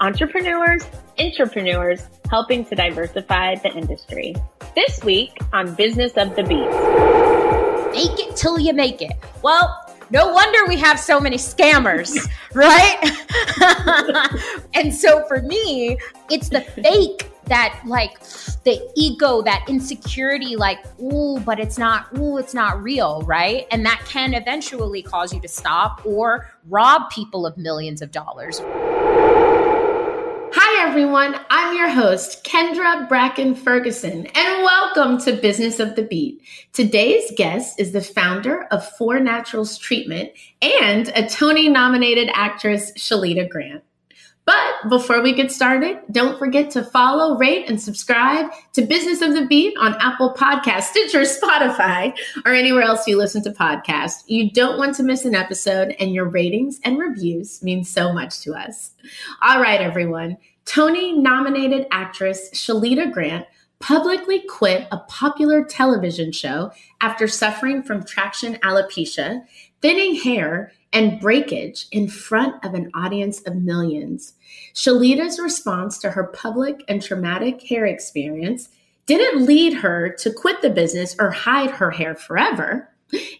entrepreneurs, entrepreneurs, helping to diversify the industry. This week on Business of the Beat. Fake it till you make it. Well, no wonder we have so many scammers, right? and so for me, it's the fake that like the ego, that insecurity, like, ooh, but it's not, ooh, it's not real, right? And that can eventually cause you to stop or rob people of millions of dollars. Hi, everyone. I'm your host, Kendra Bracken Ferguson, and welcome to Business of the Beat. Today's guest is the founder of Four Naturals Treatment and a Tony nominated actress, Shalita Grant. But before we get started, don't forget to follow, rate, and subscribe to Business of the Beat on Apple Podcasts, Stitcher, Spotify, or anywhere else you listen to podcasts. You don't want to miss an episode, and your ratings and reviews mean so much to us. All right, everyone. Tony nominated actress Shalita Grant publicly quit a popular television show after suffering from traction alopecia, thinning hair, and breakage in front of an audience of millions. Shalita's response to her public and traumatic hair experience didn't lead her to quit the business or hide her hair forever.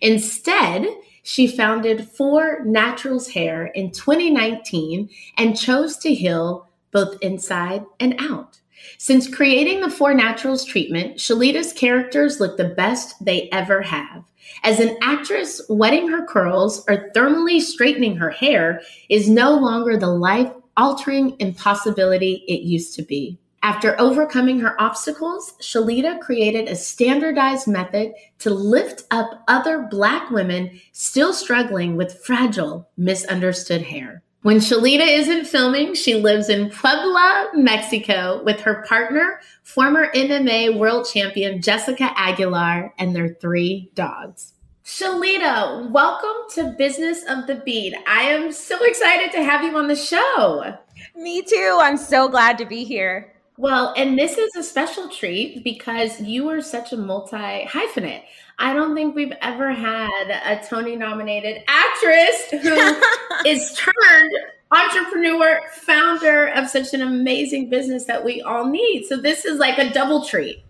Instead, she founded Four Naturals Hair in 2019 and chose to heal both inside and out. Since creating the Four Naturals treatment, Shalita's characters look the best they ever have. As an actress, wetting her curls or thermally straightening her hair is no longer the life altering impossibility it used to be. After overcoming her obstacles, Shalita created a standardized method to lift up other Black women still struggling with fragile, misunderstood hair. When Shalita isn't filming, she lives in Puebla, Mexico with her partner, former MMA world champion Jessica Aguilar, and their three dogs. Shalita, welcome to Business of the Beat. I am so excited to have you on the show. Me too. I'm so glad to be here. Well, and this is a special treat because you are such a multi hyphenate. I don't think we've ever had a Tony nominated actress who is turned entrepreneur, founder of such an amazing business that we all need. So this is like a double treat.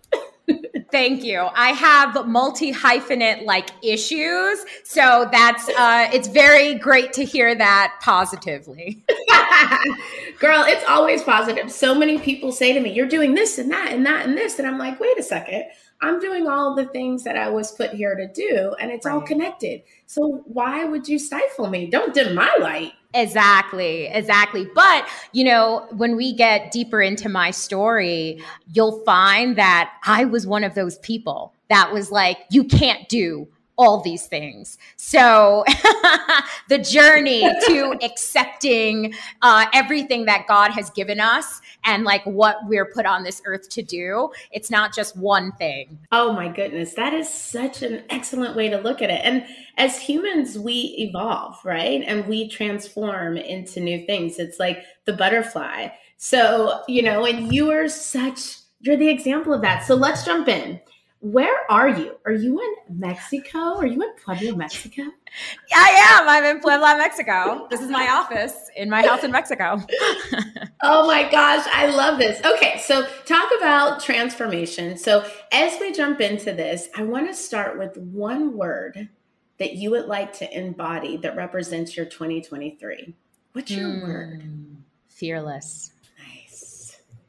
Thank you. I have multi hyphenate like issues. So that's, uh, it's very great to hear that positively. Girl, it's always positive. So many people say to me, You're doing this and that and that and this. And I'm like, Wait a second. I'm doing all the things that I was put here to do, and it's right. all connected. So why would you stifle me? Don't dim my light. Exactly, exactly. But, you know, when we get deeper into my story, you'll find that I was one of those people that was like, you can't do all these things. So the journey to accepting uh, everything that God has given us and like what we're put on this earth to do, it's not just one thing. Oh my goodness, that is such an excellent way to look at it. And as humans, we evolve, right? And we transform into new things. It's like the butterfly. So, you know, and you are such, you're the example of that. So let's jump in. Where are you? Are you in Mexico? Are you in Puebla, Mexico? I am. I'm in Puebla, Mexico. This is my office in my house in Mexico. oh my gosh, I love this. Okay, so talk about transformation. So, as we jump into this, I want to start with one word that you would like to embody that represents your 2023. What's your mm, word? Fearless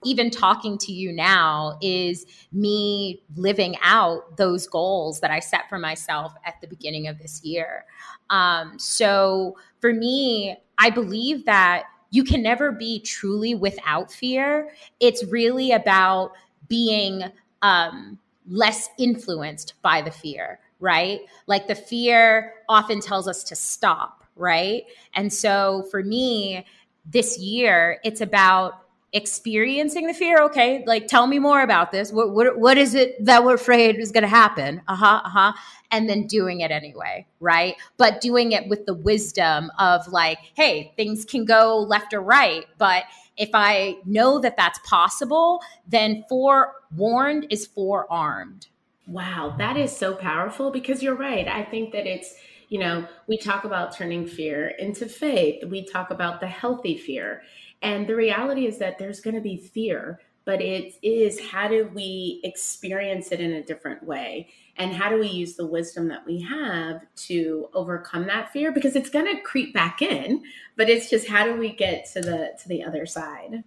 even talking to you now is me living out those goals that I set for myself at the beginning of this year. Um, so for me, I believe that you can never be truly without fear. It's really about being um, less influenced by the fear, right? Like the fear often tells us to stop, right? And so for me, this year, it's about experiencing the fear okay like tell me more about this. What what, what is it that we're afraid is going to happen? Uh-huh uh-huh. And then doing it anyway right? But doing it with the wisdom of like hey things can go left or right but if i know that that's possible then forewarned is forearmed wow that is so powerful because you're right. I think that it's you know we talk about turning fear into faith. We talk about the healthy fear and the reality is that there's going to be fear, but it is how do we experience it in a different way? And how do we use the wisdom that we have to overcome that fear? Because it's going to creep back in, but it's just how do we get to the to the other side?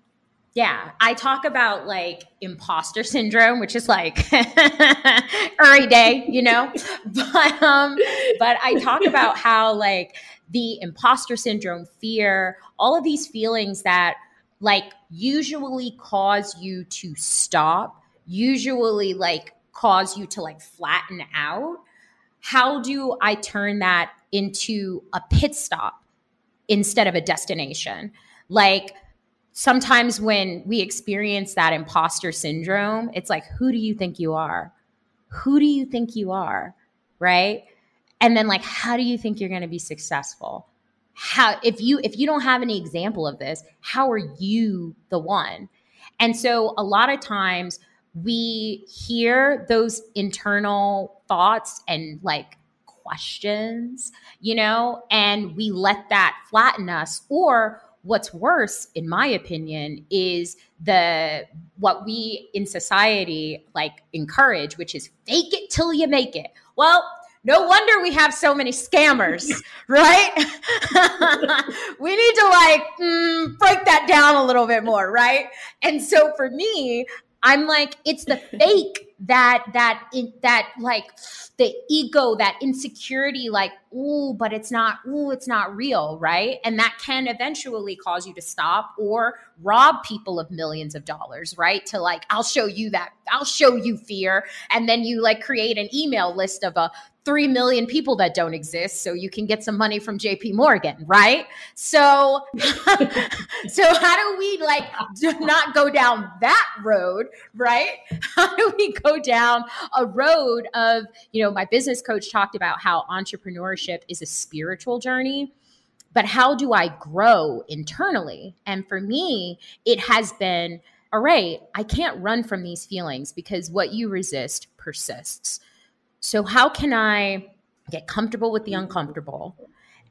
Yeah, I talk about like imposter syndrome, which is like every day, you know. But um, but I talk about how like the imposter syndrome, fear, all of these feelings that like usually cause you to stop, usually like cause you to like flatten out. How do I turn that into a pit stop instead of a destination? Like sometimes when we experience that imposter syndrome, it's like, who do you think you are? Who do you think you are? Right? And then like how do you think you're going to be successful? How if you if you don't have any example of this how are you the one? And so a lot of times we hear those internal thoughts and like questions you know and we let that flatten us. Or what's worse in my opinion is the what we in society like encourage which is fake it till you make it. Well no wonder we have so many scammers, right? we need to like mm, break that down a little bit more, right? And so for me, I'm like, it's the fake that that that like the ego, that insecurity, like, ooh, but it's not, ooh, it's not real, right? And that can eventually cause you to stop or rob people of millions of dollars, right? To like, I'll show you that, I'll show you fear. And then you like create an email list of a 3 million people that don't exist so you can get some money from JP Morgan, right? So so how do we like do not go down that road, right? How do we go down a road of, you know, my business coach talked about how entrepreneurship is a spiritual journey but how do I grow internally? And for me, it has been all right, I can't run from these feelings because what you resist persists. So, how can I get comfortable with the uncomfortable?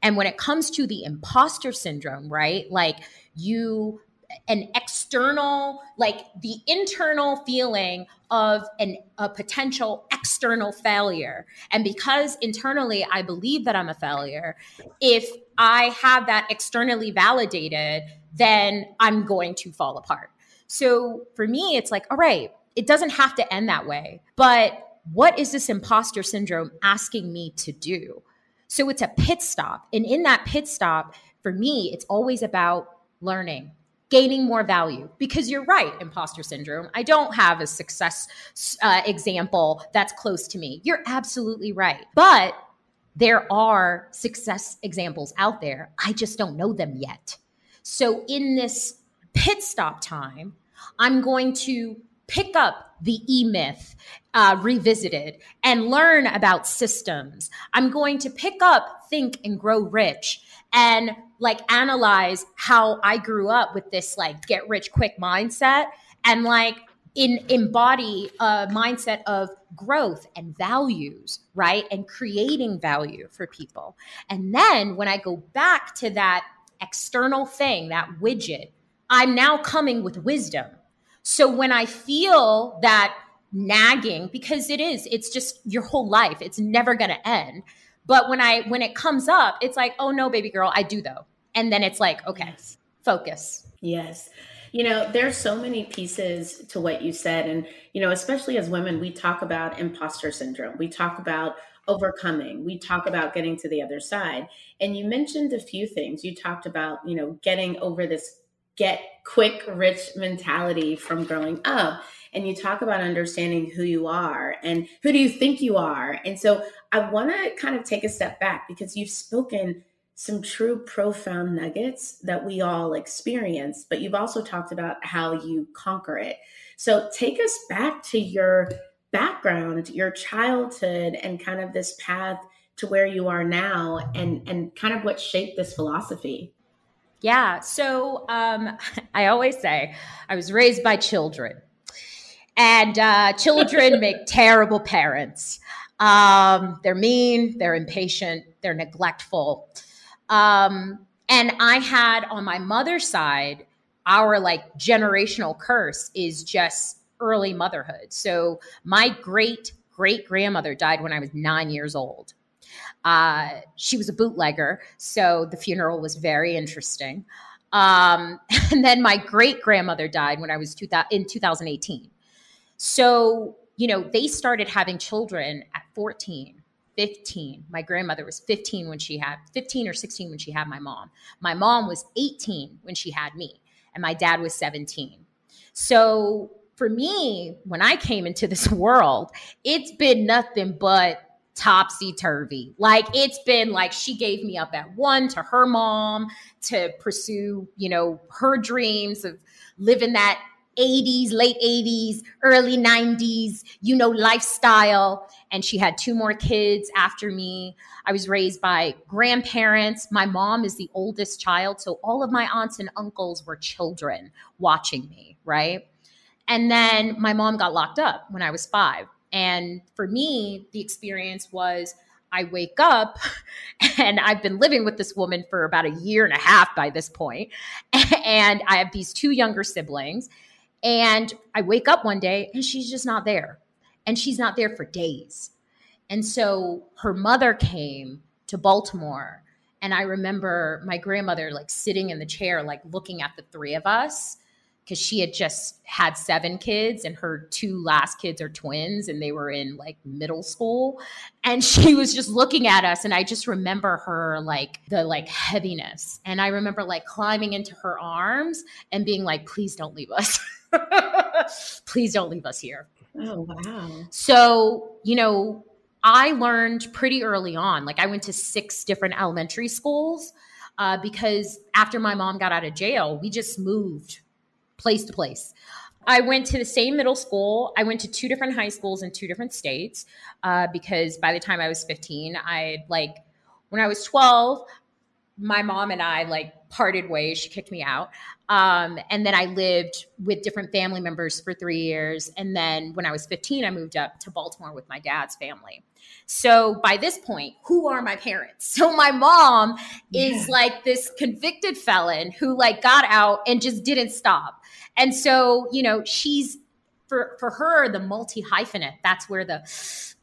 And when it comes to the imposter syndrome, right? Like you, an external, like the internal feeling of an, a potential external failure. And because internally I believe that I'm a failure, if I have that externally validated, then I'm going to fall apart. So for me, it's like, all right, it doesn't have to end that way. But what is this imposter syndrome asking me to do? So it's a pit stop. And in that pit stop, for me, it's always about learning, gaining more value. Because you're right, imposter syndrome. I don't have a success uh, example that's close to me. You're absolutely right. But there are success examples out there. I just don't know them yet. So in this pit stop time, I'm going to pick up the E Myth uh, revisited and learn about systems. I'm going to pick up Think and Grow Rich and like analyze how I grew up with this like get rich quick mindset and like in embody a mindset of growth and values, right? And creating value for people. And then when I go back to that external thing, that widget, I'm now coming with wisdom so when I feel that nagging, because it is, it's just your whole life, it's never going to end. But when I when it comes up, it's like, oh no, baby girl, I do though. And then it's like, okay, yes. focus. Yes. You know, there's so many pieces to what you said. And, you know, especially as women, we talk about imposter syndrome. We talk about overcoming. We talk about getting to the other side. And you mentioned a few things. You talked about, you know, getting over this get quick rich mentality from growing up and you talk about understanding who you are and who do you think you are and so i want to kind of take a step back because you've spoken some true profound nuggets that we all experience, but you've also talked about how you conquer it. So take us back to your background, your childhood, and kind of this path to where you are now and and kind of what shaped this philosophy. Yeah. So um, I always say I was raised by children, and uh, children make terrible parents. Um, they're mean, they're impatient, they're neglectful. Um, and I had on my mother's side, our like generational curse is just early motherhood. So my great great grandmother died when I was nine years old. Uh, she was a bootlegger, so the funeral was very interesting. Um, and then my great grandmother died when I was in 2018. So, you know, they started having children at 14, 15. My grandmother was 15 when she had 15 or 16 when she had my mom. My mom was 18 when she had me, and my dad was 17. So, for me, when I came into this world, it's been nothing but topsy turvy. Like it's been like she gave me up at one to her mom to pursue, you know, her dreams of living that 80s, late 80s, early 90s, you know, lifestyle. And she had two more kids after me. I was raised by grandparents. My mom is the oldest child. So all of my aunts and uncles were children watching me, right? And then my mom got locked up when I was five. And for me, the experience was I wake up and I've been living with this woman for about a year and a half by this point, And I have these two younger siblings. And I wake up one day and she's just not there. And she's not there for days. And so her mother came to Baltimore. And I remember my grandmother like sitting in the chair, like looking at the three of us because she had just had seven kids and her two last kids are twins and they were in like middle school. And she was just looking at us and i just remember her like the like heaviness. And i remember like climbing into her arms and being like please don't leave us. Please don't leave us here. Oh wow. So you know i learned pretty early on like i went to six different elementary schools uh, because after my mom got out of jail we just moved place to place. I went to the same middle school. I went to two different high schools in two different states uh, because by the time I was 15, I like when I was 12, my mom and I like parted ways. She kicked me out. Um, and then I lived with different family members for three years. And then when I was 15, I moved up to Baltimore with my dad's family. So by this point, who are my parents? So my mom is yeah. like this convicted felon who like got out and just didn't stop. And so, you know, she's for for her the multi hyphenate that's where the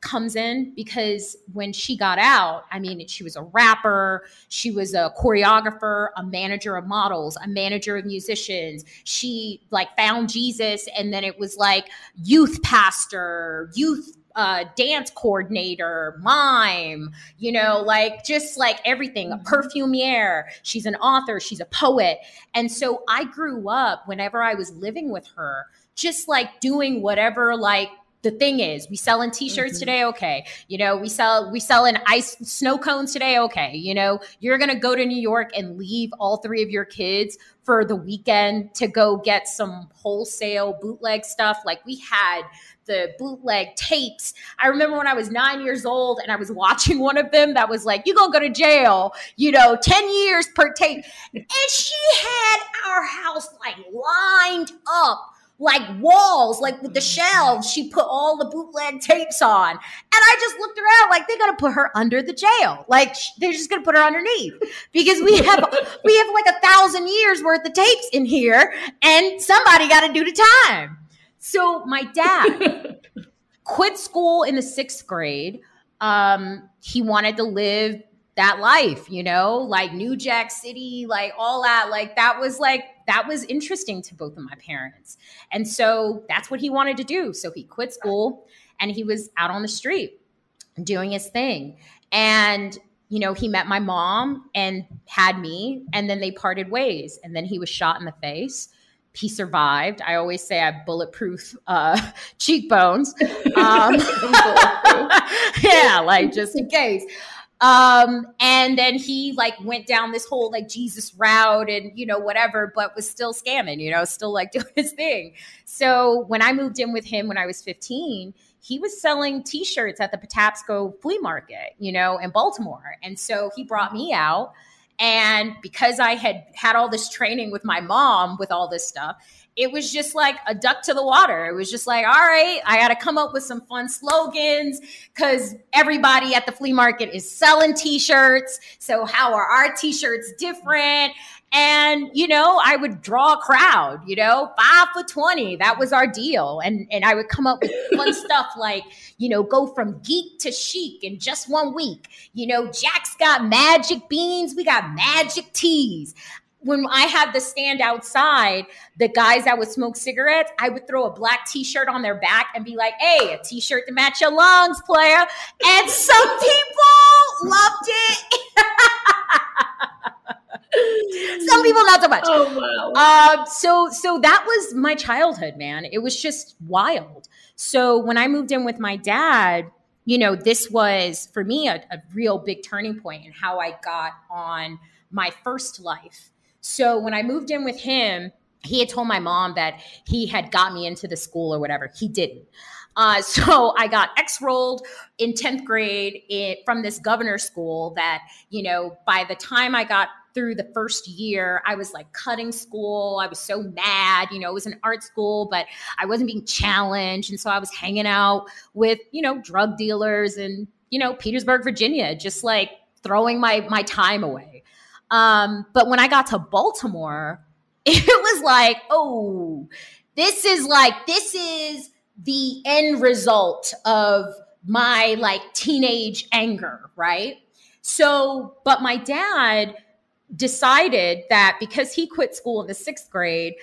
comes in because when she got out i mean she was a rapper she was a choreographer a manager of models a manager of musicians she like found jesus and then it was like youth pastor youth uh, dance coordinator, mime, you know, like just like everything, a mm-hmm. perfumier. She's an author, she's a poet. And so I grew up whenever I was living with her, just like doing whatever like the thing is we sell in t-shirts mm-hmm. today okay you know we sell we sell in ice snow cones today okay you know you're gonna go to new york and leave all three of your kids for the weekend to go get some wholesale bootleg stuff like we had the bootleg tapes. I remember when I was nine years old and I was watching one of them that was like, you gonna go to jail, you know, 10 years per tape. And she had our house like lined up like walls, like with the shelves. She put all the bootleg tapes on. And I just looked around like they're going to put her under the jail. Like they're just going to put her underneath because we have, we have like a thousand years worth of tapes in here and somebody got to do the time. So my dad quit school in the sixth grade. Um, he wanted to live that life, you know, like New Jack City, like all that. Like that was like that was interesting to both of my parents. And so that's what he wanted to do. So he quit school and he was out on the street doing his thing. And you know, he met my mom and had me, and then they parted ways. And then he was shot in the face he survived. I always say I have bulletproof uh, cheekbones. Um, yeah, like just in case. Um, and then he like went down this whole like Jesus route and you know whatever, but was still scamming, you know, still like doing his thing. So when I moved in with him when I was 15, he was selling t-shirts at the Patapsco flea market, you know, in Baltimore. And so he brought me out and because I had had all this training with my mom with all this stuff, it was just like a duck to the water. It was just like, all right, I got to come up with some fun slogans because everybody at the flea market is selling t shirts. So, how are our t shirts different? And, you know, I would draw a crowd, you know, five for 20. That was our deal. And, and I would come up with fun stuff like, you know, go from geek to chic in just one week. You know, Jack's got magic beans. We got magic teas when I had the stand outside, the guys that would smoke cigarettes, I would throw a black t-shirt on their back and be like, hey, a t-shirt to match your lungs, player. And some people loved it. some people not so much. Oh wow. Um, so so that was my childhood, man. It was just wild. So when I moved in with my dad, you know, this was for me a, a real big turning point in how I got on my first life so when I moved in with him, he had told my mom that he had got me into the school or whatever. He didn't. Uh, so I got X-rolled in 10th grade from this governor school that, you know, by the time I got through the first year, I was like cutting school. I was so mad. You know, it was an art school, but I wasn't being challenged. And so I was hanging out with, you know, drug dealers and, you know, Petersburg, Virginia, just like throwing my my time away. Um, but when I got to Baltimore, it was like, oh, this is like, this is the end result of my like teenage anger, right? So, but my dad decided that because he quit school in the sixth grade,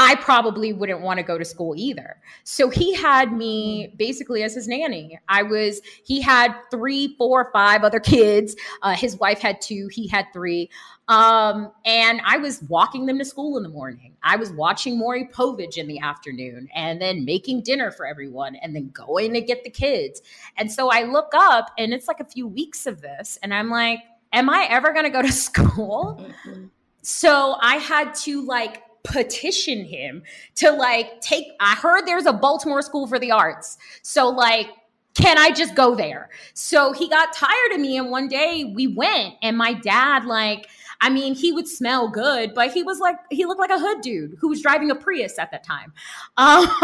I probably wouldn't want to go to school either. So he had me basically as his nanny. I was, he had three, four, five other kids. Uh, his wife had two, he had three. Um, and I was walking them to school in the morning. I was watching Maury Povich in the afternoon and then making dinner for everyone and then going to get the kids. And so I look up and it's like a few weeks of this and I'm like, am I ever going to go to school? Mm-hmm. So I had to like petition him to like take I heard there's a Baltimore School for the Arts. So like can I just go there? So he got tired of me and one day we went and my dad like I mean, he would smell good, but he was like, he looked like a hood dude who was driving a Prius at that time.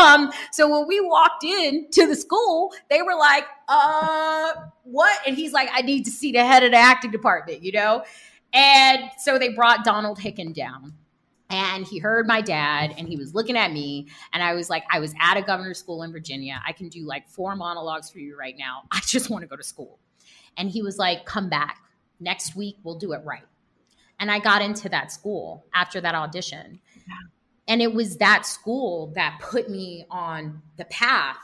Um, so when we walked in to the school, they were like, uh, what? And he's like, I need to see the head of the acting department, you know? And so they brought Donald Hicken down and he heard my dad and he was looking at me and i was like i was at a governor's school in virginia. I can do like four monologues for you right now. I just want to go to school. And he was like come back. Next week we'll do it right. And i got into that school after that audition. And it was that school that put me on the path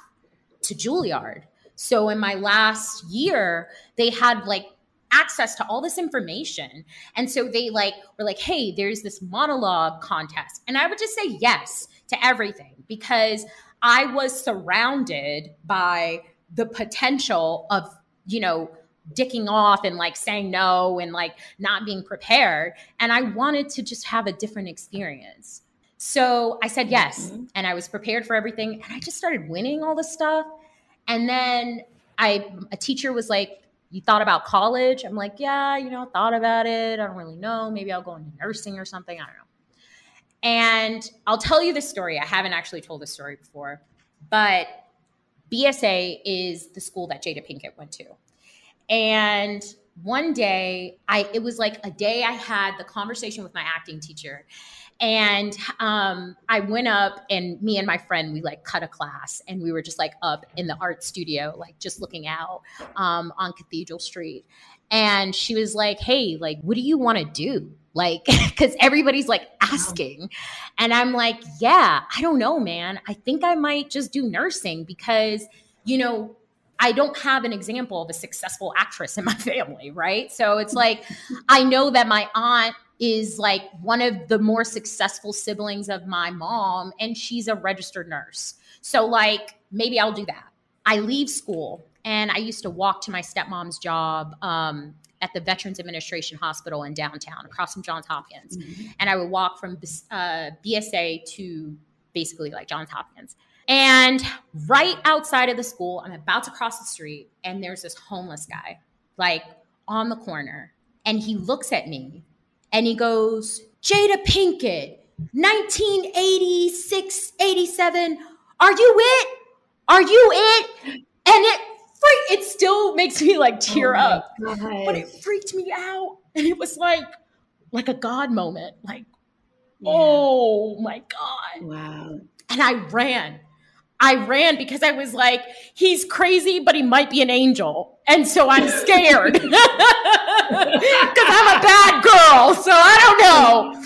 to juilliard. So in my last year they had like access to all this information. And so they like were like, hey, there's this monologue contest. And I would just say yes to everything because I was surrounded by the potential of, you know, dicking off and like saying no and like not being prepared. And I wanted to just have a different experience. So I said yes. Mm-hmm. And I was prepared for everything. And I just started winning all the stuff. And then I, a teacher was like, you thought about college? I'm like, yeah, you know, thought about it. I don't really know. Maybe I'll go into nursing or something. I don't know. And I'll tell you the story. I haven't actually told this story before, but BSA is the school that Jada Pinkett went to. And one day, I it was like a day I had the conversation with my acting teacher, and um, I went up and me and my friend, we like cut a class and we were just like up in the art studio, like just looking out um, on Cathedral Street. And she was like, Hey, like, what do you want to do? Like, because everybody's like asking. And I'm like, Yeah, I don't know, man. I think I might just do nursing because, you know, I don't have an example of a successful actress in my family, right? So it's like, I know that my aunt is like one of the more successful siblings of my mom, and she's a registered nurse. So, like, maybe I'll do that. I leave school And I used to walk to my stepmom's job um, at the Veterans Administration Hospital in downtown, across from Johns Hopkins. Mm-hmm. And I would walk from uh, BSA to basically like Johns Hopkins. And right outside of the school, I'm about to cross the street, and there's this homeless guy, like on the corner. And he looks at me and he goes, Jada Pinkett, 1986, 87, are you it? Are you it? And it freak it still makes me like tear oh up. But it freaked me out. And it was like like a God moment. Like, yeah. oh my God. Wow. And I ran. I ran because I was like, he's crazy, but he might be an angel. And so I'm scared I'm a bad girl. So I don't know.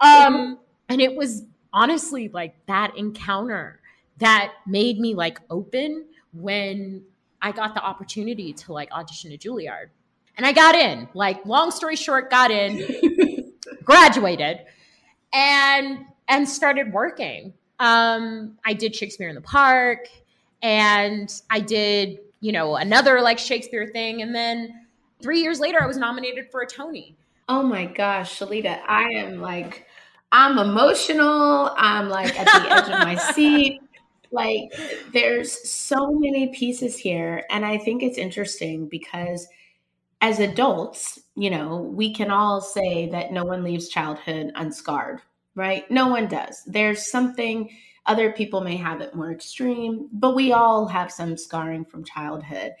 Um, and it was honestly like that encounter that made me like open when I got the opportunity to like audition to Juilliard. And I got in. Like, long story short, got in, graduated, and and started working um, I did Shakespeare in the Park, and I did, you know, another like Shakespeare thing. And then three years later, I was nominated for a Tony. Oh my gosh, Shalita, I am like, I'm emotional. I'm like at the edge of my seat. Like, there's so many pieces here. And I think it's interesting because as adults, you know, we can all say that no one leaves childhood unscarred, right? No one does. There's something, other people may have it more extreme, but we all have some scarring from childhood.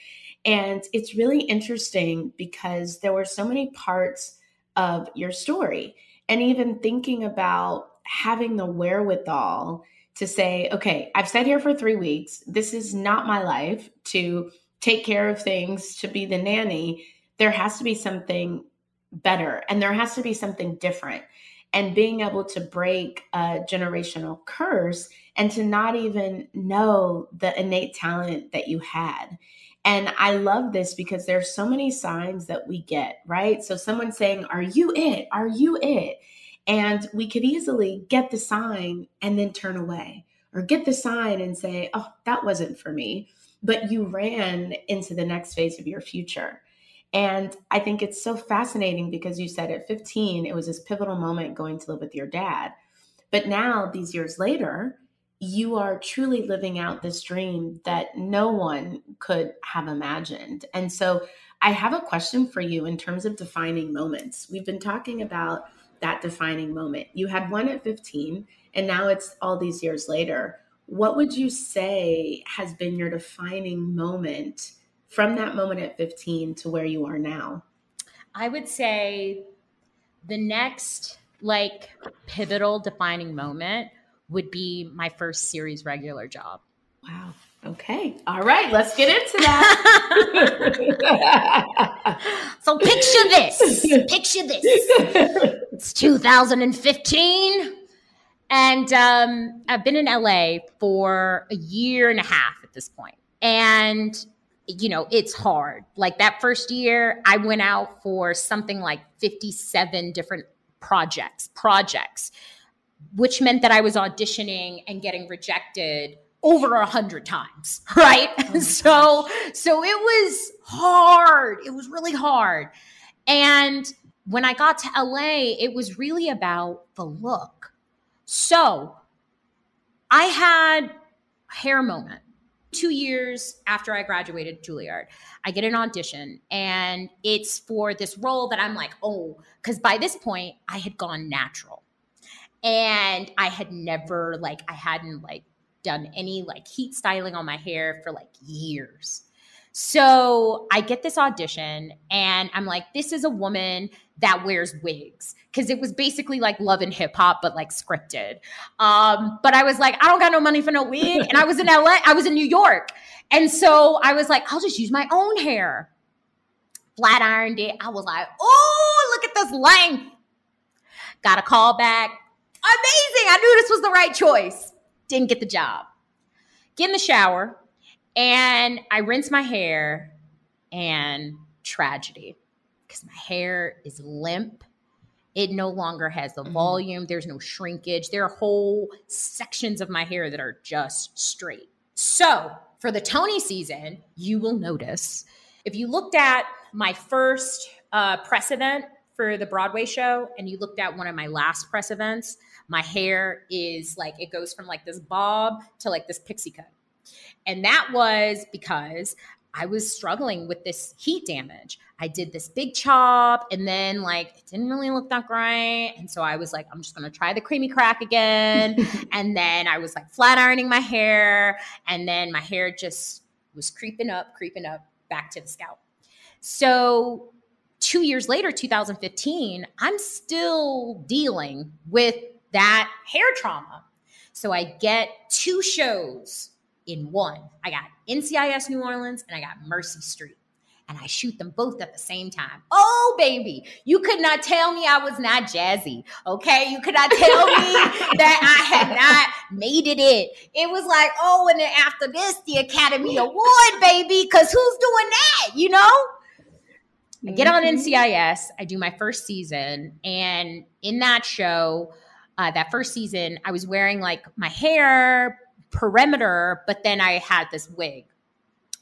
And it's really interesting because there were so many parts of your story. And even thinking about having the wherewithal to say, okay, I've sat here for three weeks. This is not my life to take care of things, to be the nanny. There has to be something better and there has to be something different and being able to break a generational curse and to not even know the innate talent that you had. And I love this because there's so many signs that we get, right? So someone saying, "Are you it? Are you it?" And we could easily get the sign and then turn away or get the sign and say, "Oh, that wasn't for me." But you ran into the next phase of your future. And I think it's so fascinating because you said at 15, it was this pivotal moment going to live with your dad. But now, these years later, you are truly living out this dream that no one could have imagined. And so, I have a question for you in terms of defining moments. We've been talking about that defining moment. You had one at 15, and now it's all these years later. What would you say has been your defining moment? from that moment at 15 to where you are now? I would say the next like pivotal defining moment would be my first series regular job. Wow. Okay. All right. Let's get into that. so picture this. Picture this. It's 2015. And um, I've been in LA for a year and a half at this point. And you know, it's hard. Like that first year, I went out for something like 57 different projects, projects, which meant that I was auditioning and getting rejected over a hundred times, right? Oh so, so it was hard. It was really hard. And when I got to LA, it was really about the look. So I had hair moment two years after I graduated Juilliard, I get an audition and it's for this role that I'm like, oh, because by this point I had gone natural. And I had never, like, I hadn't like done any like heat styling on my hair for like years. So I get this audition and I'm like, this is a woman that wears wigs because it was basically like love and hip hop, but like scripted. Um, but I was like, I don't got no money for no wig. And I was in LA, I was in New York. And so I was like, I'll just use my own hair. Flat ironed it. I was like, oh, look at this length. Got a call back. Amazing. I knew this was the right choice. Didn't get the job. Get in the shower and I rinse my hair and tragedy because my hair is limp. It no longer has the mm-hmm. volume. There's no shrinkage. There are whole sections of my hair that are just straight. So, for the Tony season, you will notice if you looked at my first uh, press event for the Broadway show and you looked at one of my last press events, my hair is like it goes from like this bob to like this pixie cut. And that was because I was struggling with this heat damage. I did this big chop and then like it didn't really look that great. And so I was like, I'm just gonna try the creamy crack again. and then I was like flat ironing my hair. And then my hair just was creeping up, creeping up back to the scalp. So two years later, 2015, I'm still dealing with that hair trauma. So I get two shows in one. I got NCIS New Orleans and I got Mercy Street. And I shoot them both at the same time. Oh, baby, you could not tell me I was not jazzy. Okay. You could not tell me that I had not made it in. It was like, oh, and then after this, the Academy Award, baby, because who's doing that? You know? I get on mm-hmm. NCIS, I do my first season, and in that show, uh, that first season, I was wearing like my hair perimeter, but then I had this wig.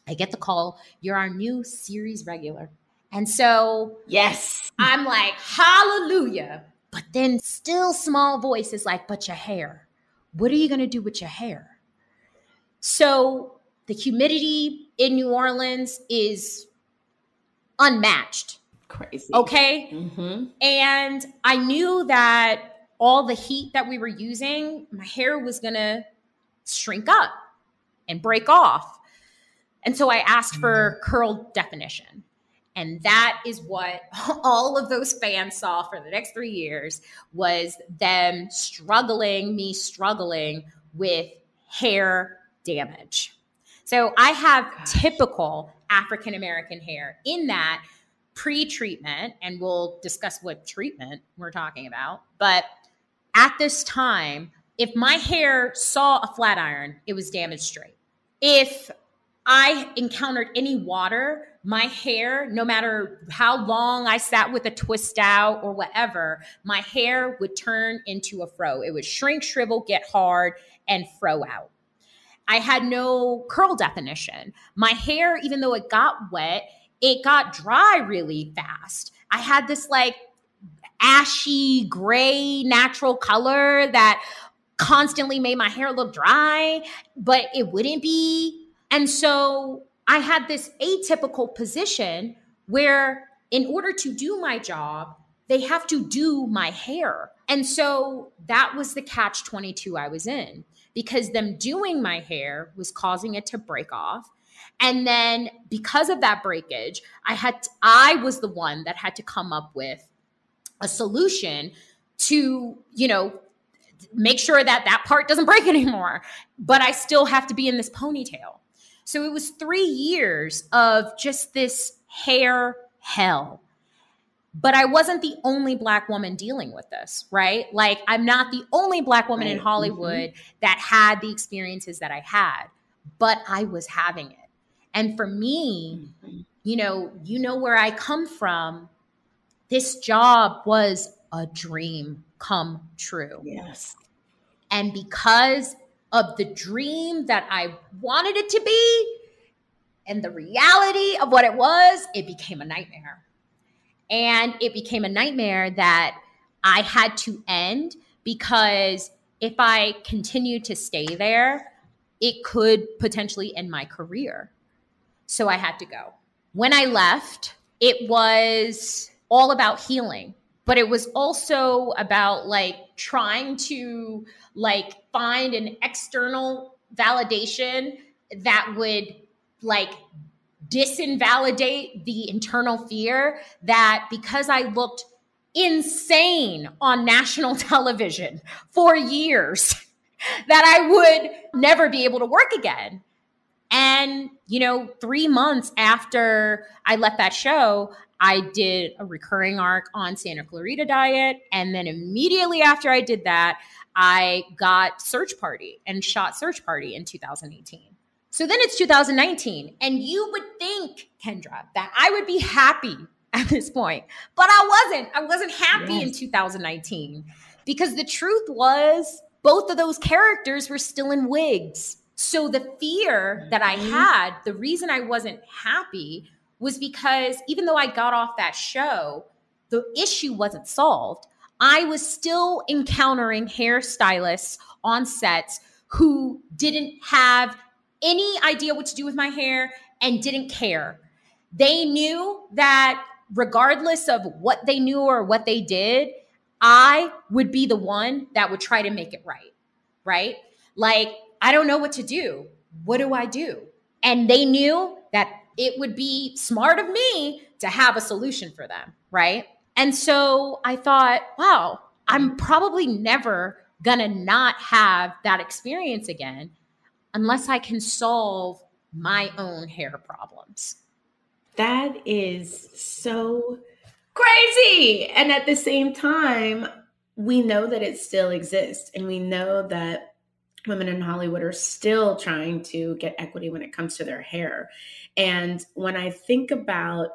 I get the call, you're our new series regular. And so, yes, I'm like, hallelujah. But then, still, small voice is like, but your hair. What are you going to do with your hair? So, the humidity in New Orleans is unmatched. Crazy. Okay. Mm-hmm. And I knew that all the heat that we were using, my hair was going to shrink up and break off. And so I asked for mm-hmm. curl definition. And that is what all of those fans saw for the next three years was them struggling, me struggling with hair damage. So I have typical African American hair in that pre-treatment, and we'll discuss what treatment we're talking about. But at this time, if my hair saw a flat iron, it was damaged straight. If I encountered any water, my hair, no matter how long I sat with a twist out or whatever, my hair would turn into a fro. It would shrink, shrivel, get hard, and fro out. I had no curl definition. My hair, even though it got wet, it got dry really fast. I had this like ashy gray natural color that constantly made my hair look dry, but it wouldn't be. And so I had this atypical position where, in order to do my job, they have to do my hair. And so that was the catch 22 I was in because them doing my hair was causing it to break off. And then because of that breakage, I had to, I was the one that had to come up with a solution to, you know, make sure that that part doesn't break anymore. But I still have to be in this ponytail. So it was three years of just this hair hell. But I wasn't the only Black woman dealing with this, right? Like, I'm not the only Black woman right. in Hollywood mm-hmm. that had the experiences that I had, but I was having it. And for me, mm-hmm. you know, you know where I come from. This job was a dream come true. Yes. And because of the dream that I wanted it to be and the reality of what it was, it became a nightmare. And it became a nightmare that I had to end because if I continued to stay there, it could potentially end my career. So I had to go. When I left, it was all about healing but it was also about like trying to like find an external validation that would like disinvalidate the internal fear that because I looked insane on national television for years that I would never be able to work again. And, you know, three months after I left that show, I did a recurring arc on Santa Clarita Diet. And then immediately after I did that, I got Search Party and shot Search Party in 2018. So then it's 2019. And you would think, Kendra, that I would be happy at this point, but I wasn't. I wasn't happy yes. in 2019 because the truth was both of those characters were still in wigs. So the fear that I Mhm. had, the reason I wasn't happy was because even though I got off that show, the issue wasn't solved. I was still encountering hairstylists on sets who didn't have any idea what to do with my hair and didn't care. They knew that regardless of what they knew or what they did, I would be the one that would try to make it right. Right? Like, I don't know what to do. What do I do? And they knew that it would be smart of me to have a solution for them. Right? And so I thought, wow, I'm probably never gonna not have that experience again unless I can solve my own hair problems. That is so crazy. And at the same time, we know that it still exists. And we know that women in Hollywood are still trying to get equity when it comes to their hair. And when I think about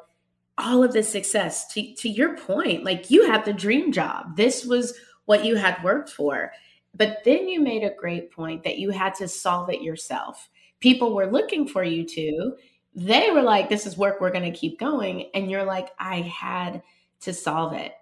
all of this success, to, to your point, like you had the dream job, this was what you had worked for. But then you made a great point that you had to solve it yourself. People were looking for you to, they were like, this is work, we're going to keep going. And you're like, I had to solve it.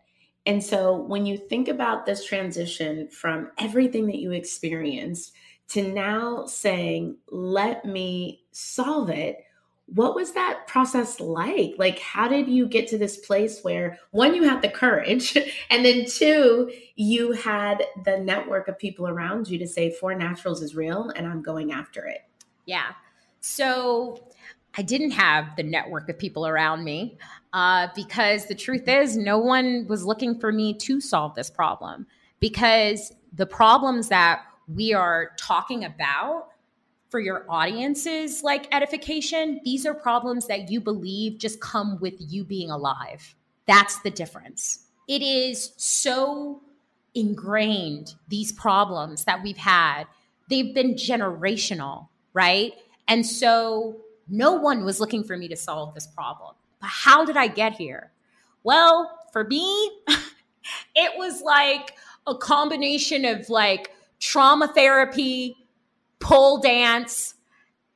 And so when you think about this transition from everything that you experienced to now saying, let me solve it, what was that process like? Like, how did you get to this place where one, you had the courage, and then two, you had the network of people around you to say, Four Naturals is real and I'm going after it? Yeah. So I didn't have the network of people around me uh, because the truth is, no one was looking for me to solve this problem because the problems that we are talking about for your audience's like edification, these are problems that you believe just come with you being alive. That's the difference. It is so ingrained, these problems that we've had, they've been generational, right? And so no one was looking for me to solve this problem. How did I get here? Well, for me, it was like a combination of like trauma therapy, pole dance,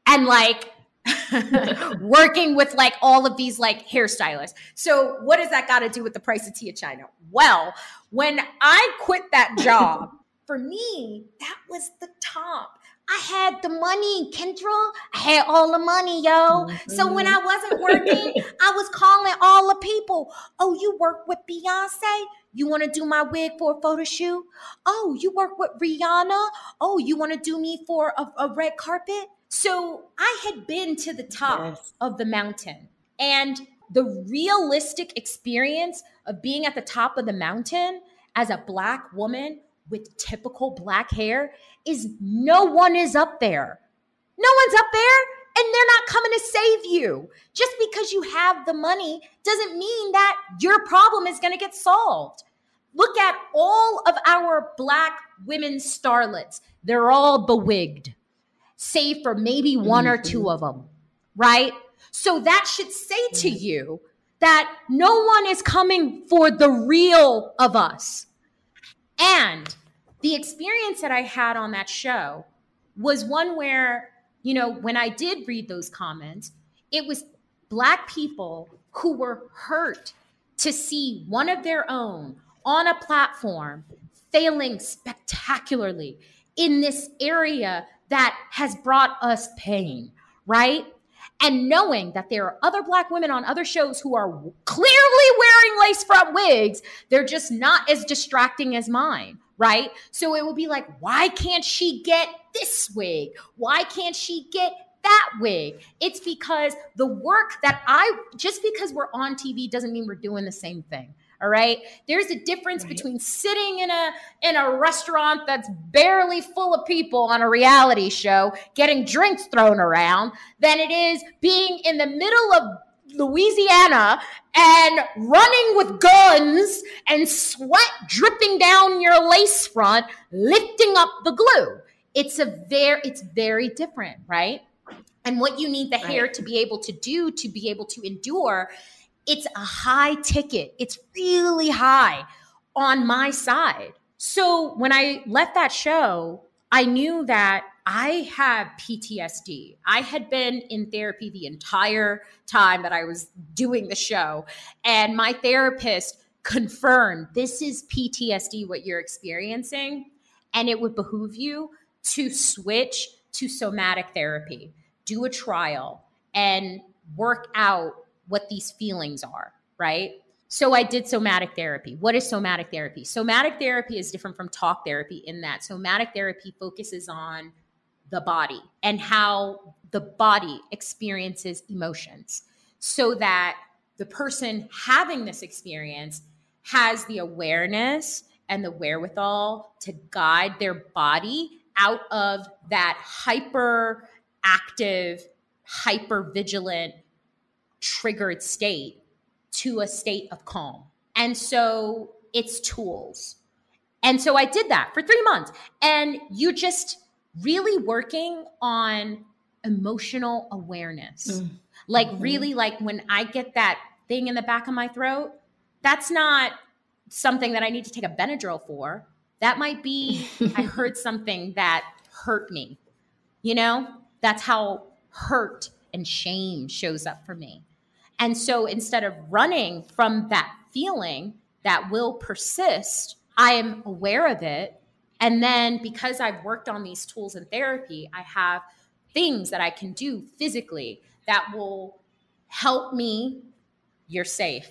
and like working with like all of these like hairstylists. So, what does that got to do with the price of Tia China? Well, when I quit that job, for me, that was the top. I had the money, Kendra. I had all the money, yo. Mm-hmm. So when I wasn't working, I was calling all the people. Oh, you work with Beyonce? You want to do my wig for a photo shoot? Oh, you work with Rihanna? Oh, you want to do me for a, a, red carpet? So I had been to the top yes. of the mountain. And the realistic experience of being at the top of the mountain as a Black woman with typical Black hair is no one is up there. No one's up there and they're not coming to save you. Just because you have the money doesn't mean that your problem is going to get solved. Look at all of our black women starlets. They're all bewigged, save for maybe one mm-hmm. or two of them, right? So that should say to you that no one is coming for the real of us. And the experience that I had on that show was one where, you know, when I did read those comments, it was Black people who were hurt to see one of their own on a platform failing spectacularly in this area that has brought us pain, right? And knowing that there are other Black women on other shows who are clearly wearing lace front wigs, they're just not as distracting as mine right? So it would be like, why can't she get this wig? Why can't she get that wig? It's because the work that I, just because we're on TV doesn't mean we're doing the same thing. All right. There's a difference right. between sitting in a in a restaurant that's barely full of people on a reality show getting drinks thrown around than it is being in the middle of Louisiana and running with guns and sweat dripping down your lace front, lifting up the glue. It's a very, it's very different, right? And what you need the hair to be able to do to be able to endure, it's a high ticket. It's really high on my side. So when I left that show, I knew that I have PTSD. I had been in therapy the entire time that I was doing the show, and my therapist confirmed this is PTSD, what you're experiencing, and it would behoove you to switch to somatic therapy, do a trial, and work out what these feelings are, right? So I did somatic therapy. What is somatic therapy? Somatic therapy is different from talk therapy in that somatic therapy focuses on the body and how the body experiences emotions so that the person having this experience has the awareness and the wherewithal to guide their body out of that hyper active, hyper vigilant, triggered state to a state of calm. And so it's tools. And so I did that for three months. And you just really working on emotional awareness. Mm. Like, mm-hmm. really, like when I get that thing in the back of my throat, that's not something that I need to take a Benadryl for. That might be, I heard something that hurt me. You know, that's how hurt and shame shows up for me. And so instead of running from that feeling that will persist, I am aware of it. And then because I've worked on these tools in therapy, I have things that I can do physically that will help me. You're safe.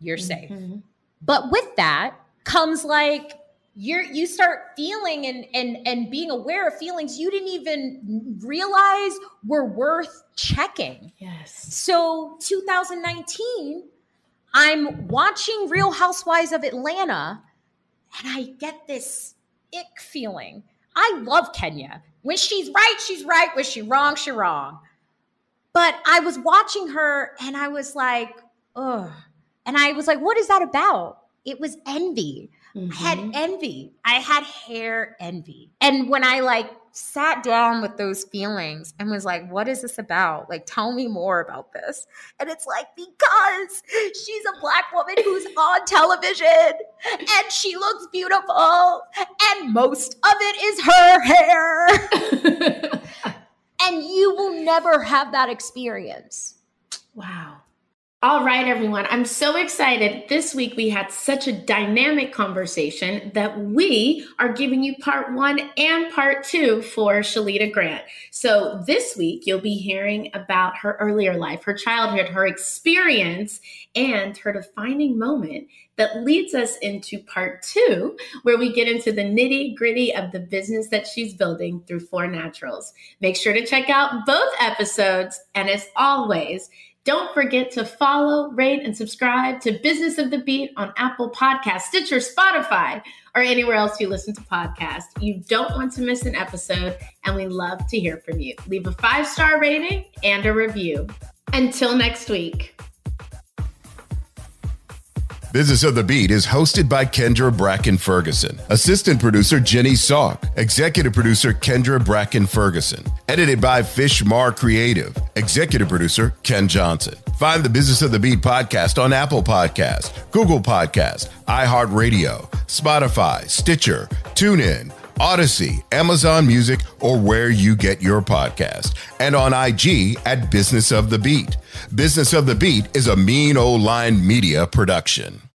You're safe. Mm-hmm. But with that comes like you're you start feeling and and and being aware of feelings you didn't even realize were worth checking. Yes. So 2019 I'm watching Real Housewives of Atlanta and I get this ick feeling. I love Kenya. When she's right, she's right. When she's wrong, she's wrong. But I was watching her and I was like, ugh. And I was like, what is that about? It was envy. Mm-hmm. I had envy. I had hair envy. And when I like sat down with those feelings and was like, what is this about? Like, tell me more about this. And it's like, because she's a black woman who's on television and she looks beautiful, and most of it is her hair. and you will never have that experience. Wow. All right, everyone. I'm so excited. This week we had such a dynamic conversation that we are giving you part one and part two for Shalita Grant. So this week you'll be hearing about her earlier life, her childhood, her experience, and her defining moment that leads us into part two, where we get into the nitty gritty of the business that she's building through Four Naturals. Make sure to check out both episodes. And as always, don't forget to follow, rate, and subscribe to Business of the Beat on Apple Podcasts, Stitcher, Spotify, or anywhere else you listen to podcasts. You don't want to miss an episode, and we love to hear from you. Leave a five star rating and a review. Until next week. Business of the Beat is hosted by Kendra Bracken Ferguson, assistant producer Jenny Salk, executive producer Kendra Bracken Ferguson, edited by Fishmar Creative, executive producer Ken Johnson. Find the Business of the Beat podcast on Apple Podcast, Google Podcast, iHeartRadio, Spotify, Stitcher, TuneIn, Audacy, Amazon Music, or where you get your podcast, and on IG at Business of the Beat. Business of the Beat is a mean old line media production.